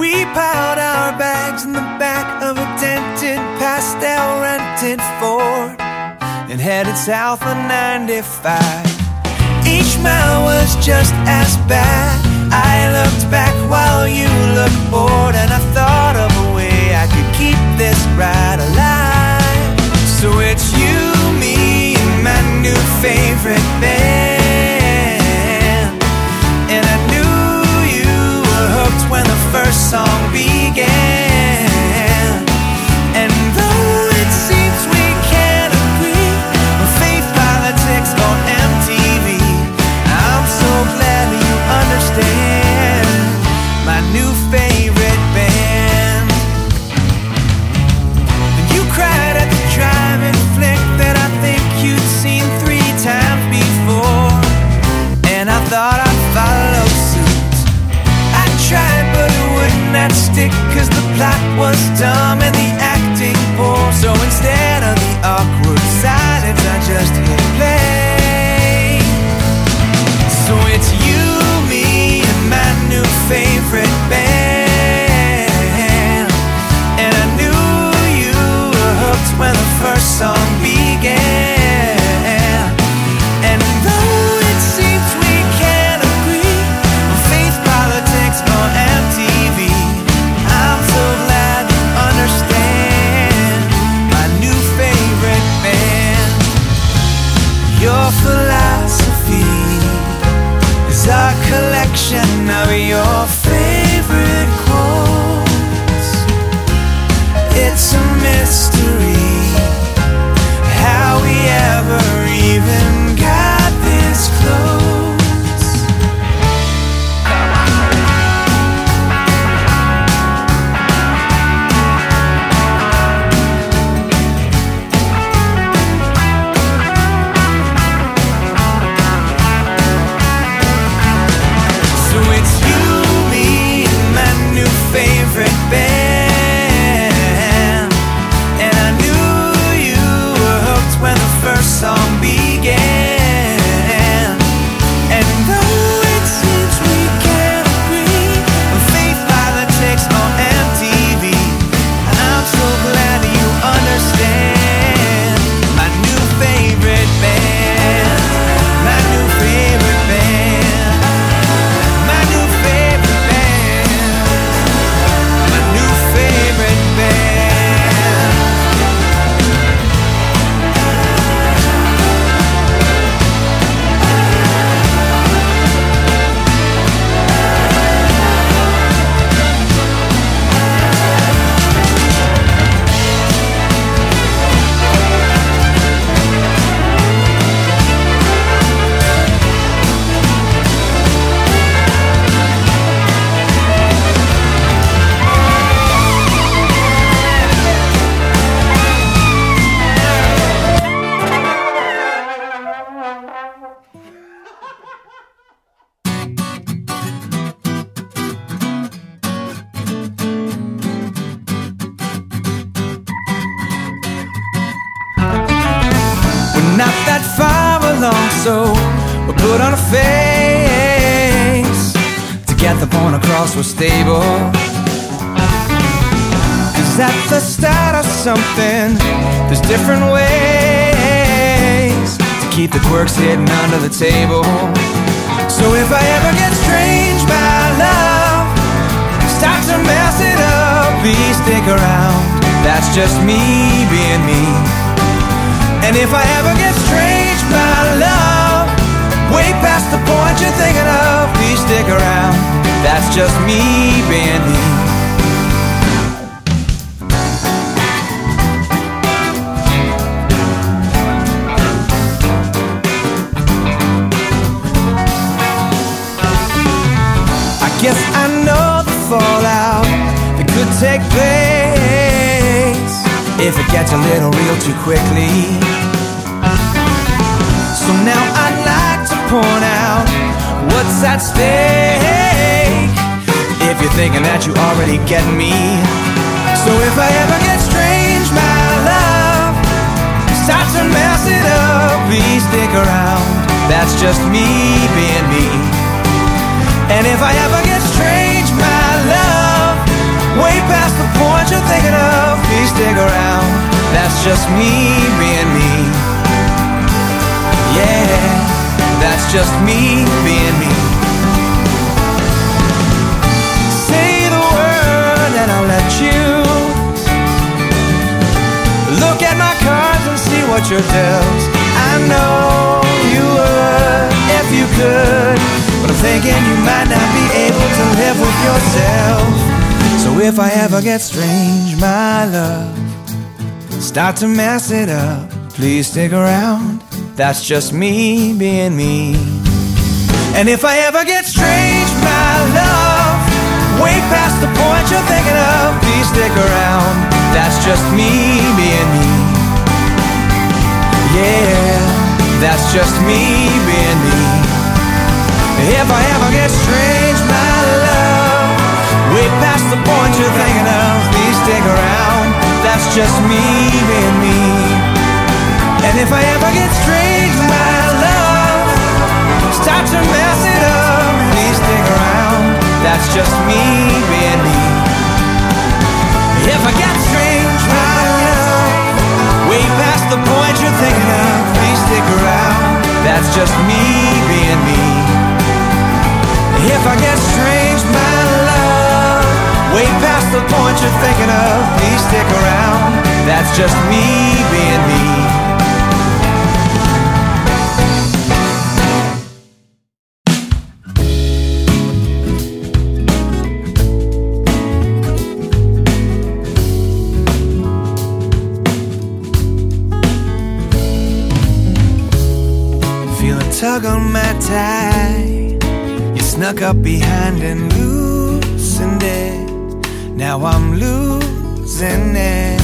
We piled our bags in the back of a dented pastel rented Ford and headed south on 95. Each mile was just as bad. I looked back while you looked bored, and I thought of a way I could keep this ride alive. So it's you, me, and my new favorite band. Song began. So we'll put on a face to get the point across we're stable. Cause at the start of something, there's different ways to keep the quirks hidden under the table. So if I ever get strange, my love, start to mess it up, please stick around. That's just me being me. And if I ever get strange, my love, way past the point you're thinking of, please stick around. That's just me being me. I guess I know the fallout that could take place if it gets a little real too quickly. So now to point out what's at stake. If you're thinking that you already get me, so if I ever get strange, my love, start to mess it up, please stick around. That's just me being me. And if I ever get strange, my love, way past the point you're thinking of, please stick around. That's just me being me. Just me being me. Say the word and I'll let you look at my cards and see what you're dealt. I know you would if you could, but I'm thinking you might not be able to live with yourself. So if I ever get strange, my love, start to mess it up, please stick around. That's just me being me. And if I ever get strange, my love, way past the point you're thinking of, please stick around. That's just me being me. Yeah, that's just me being me. If I ever get strange, my love, way past the point you're thinking of, please stick around. That's just me being me. And if I ever get strange, my love, start to mess it up, please stick around. That's just me being me. If I get strange, my love, way past the point you're thinking of, please stick around. That's just me being me. If I get strange, my love, way past the point you're thinking of, please stick around. That's just me being me. Tug on my tie. You snuck up behind and loosened it. Now I'm losing it.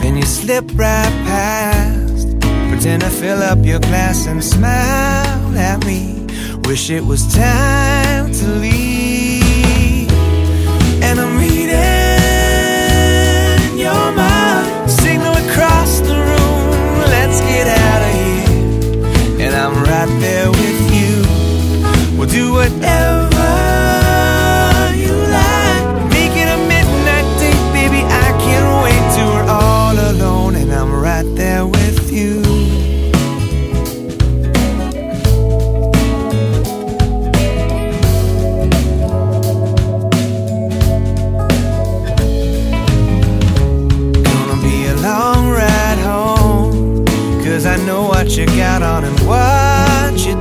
Then you slip right past. Pretend to fill up your glass and smile at me. Wish it was time to leave. I'm right there with you. We'll do whatever you like. Make it a midnight date, baby. I can't wait till we're all alone, and I'm right there with you. Gonna be a long ride home. Cause I know what you got on you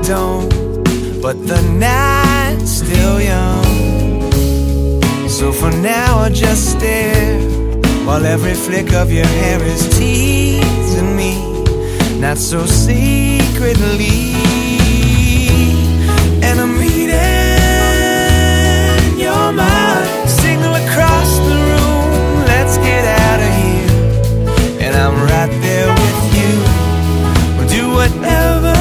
don't. But the night's still young. So for now, I just stare. While every flick of your hair is teasing me. Not so secretly. And I'm reading your mind. Signal across the room. Let's get out of here and I'm right there with you. We'll do whatever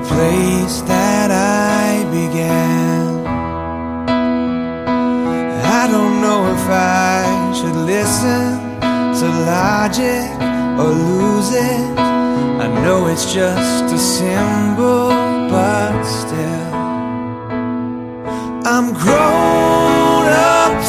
the place that I began. I don't know if I should listen to logic or lose it. I know it's just a symbol, but still, I'm grown up.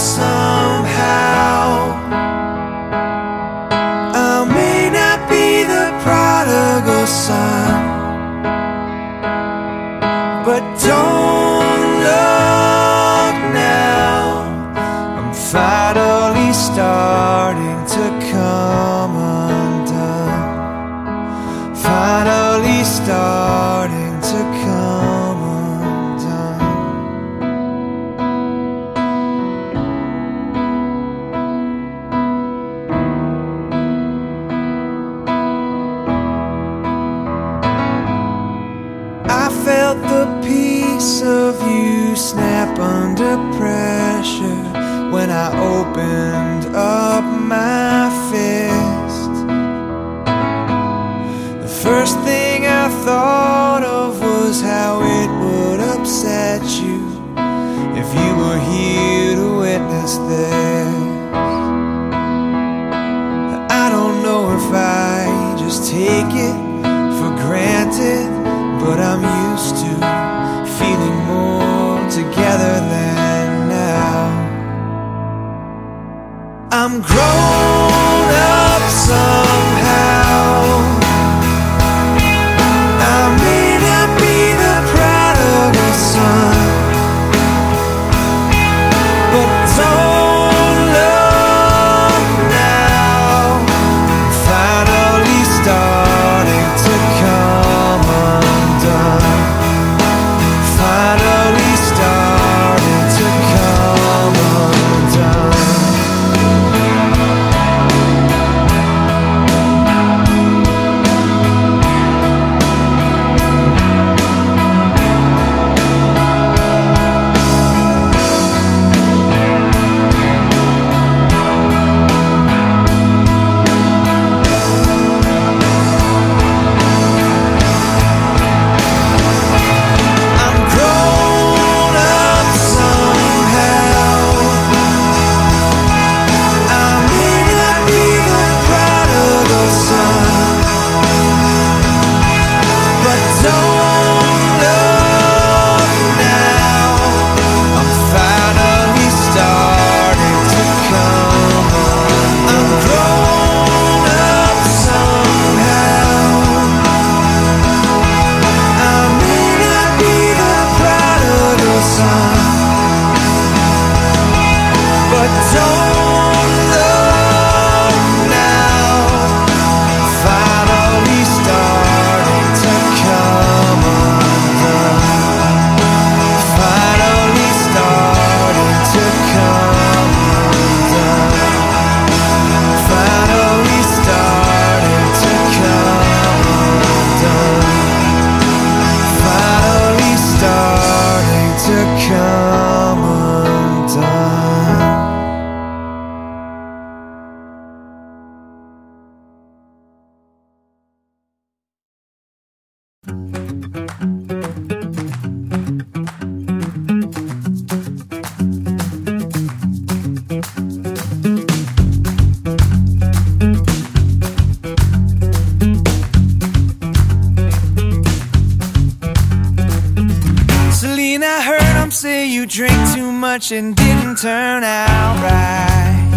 you drink too much and didn't turn out right.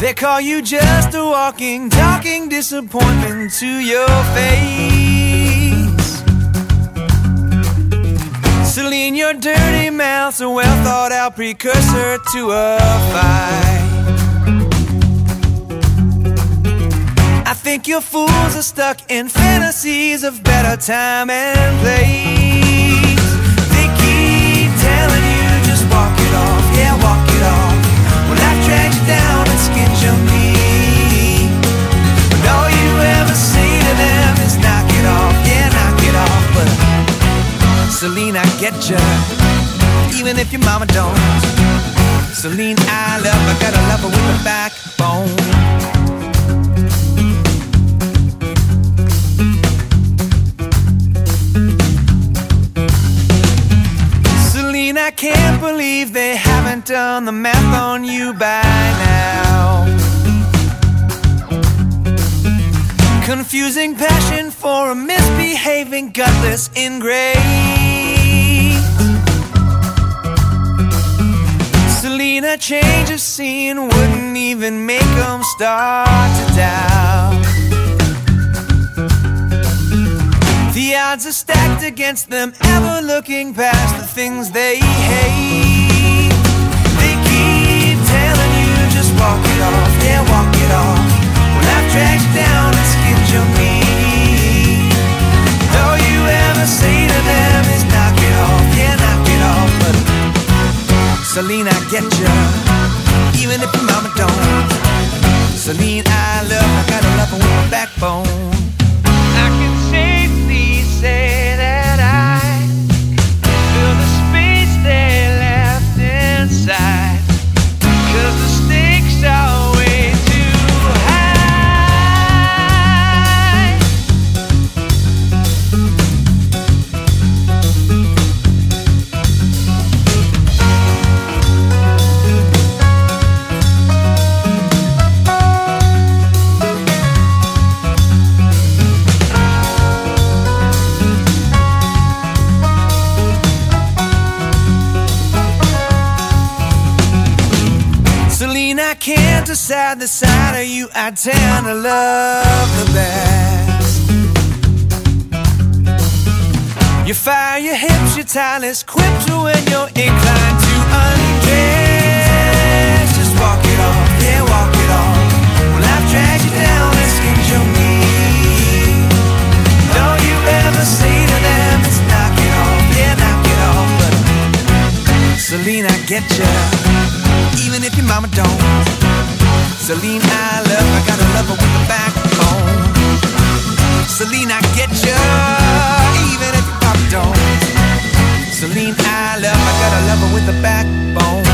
They call you just a walking, talking disappointment to your face. Still your dirty mouth's a well thought out precursor to a fight. I think your fools are stuck in fantasies of better time and place. if your mama don't. Celine, I love, I got a lover with a backbone. I can't believe they haven't done the math on you by now. Confusing passion for a misbehaving, gutless ingrate. Selena, change of scene wouldn't even make them start to doubt. The odds are stacked against them, ever looking past the things they hate. They keep telling you just walk it off, yeah, walk decide the side of you I tend to love the best. You fire your hips, your tireless quip to when you're inclined to undress. Just walk it off, yeah, walk it off. Well, I've dragged you down and skinned your meat. Don't you ever say to them, it's knock it off, yeah, knock it off. But Celine, get you even if your mama don't. Celine, I love, I gotta love her with a backbone. Celine, I get you, even if your papa don't. Celine, I love, I gotta love her with a backbone.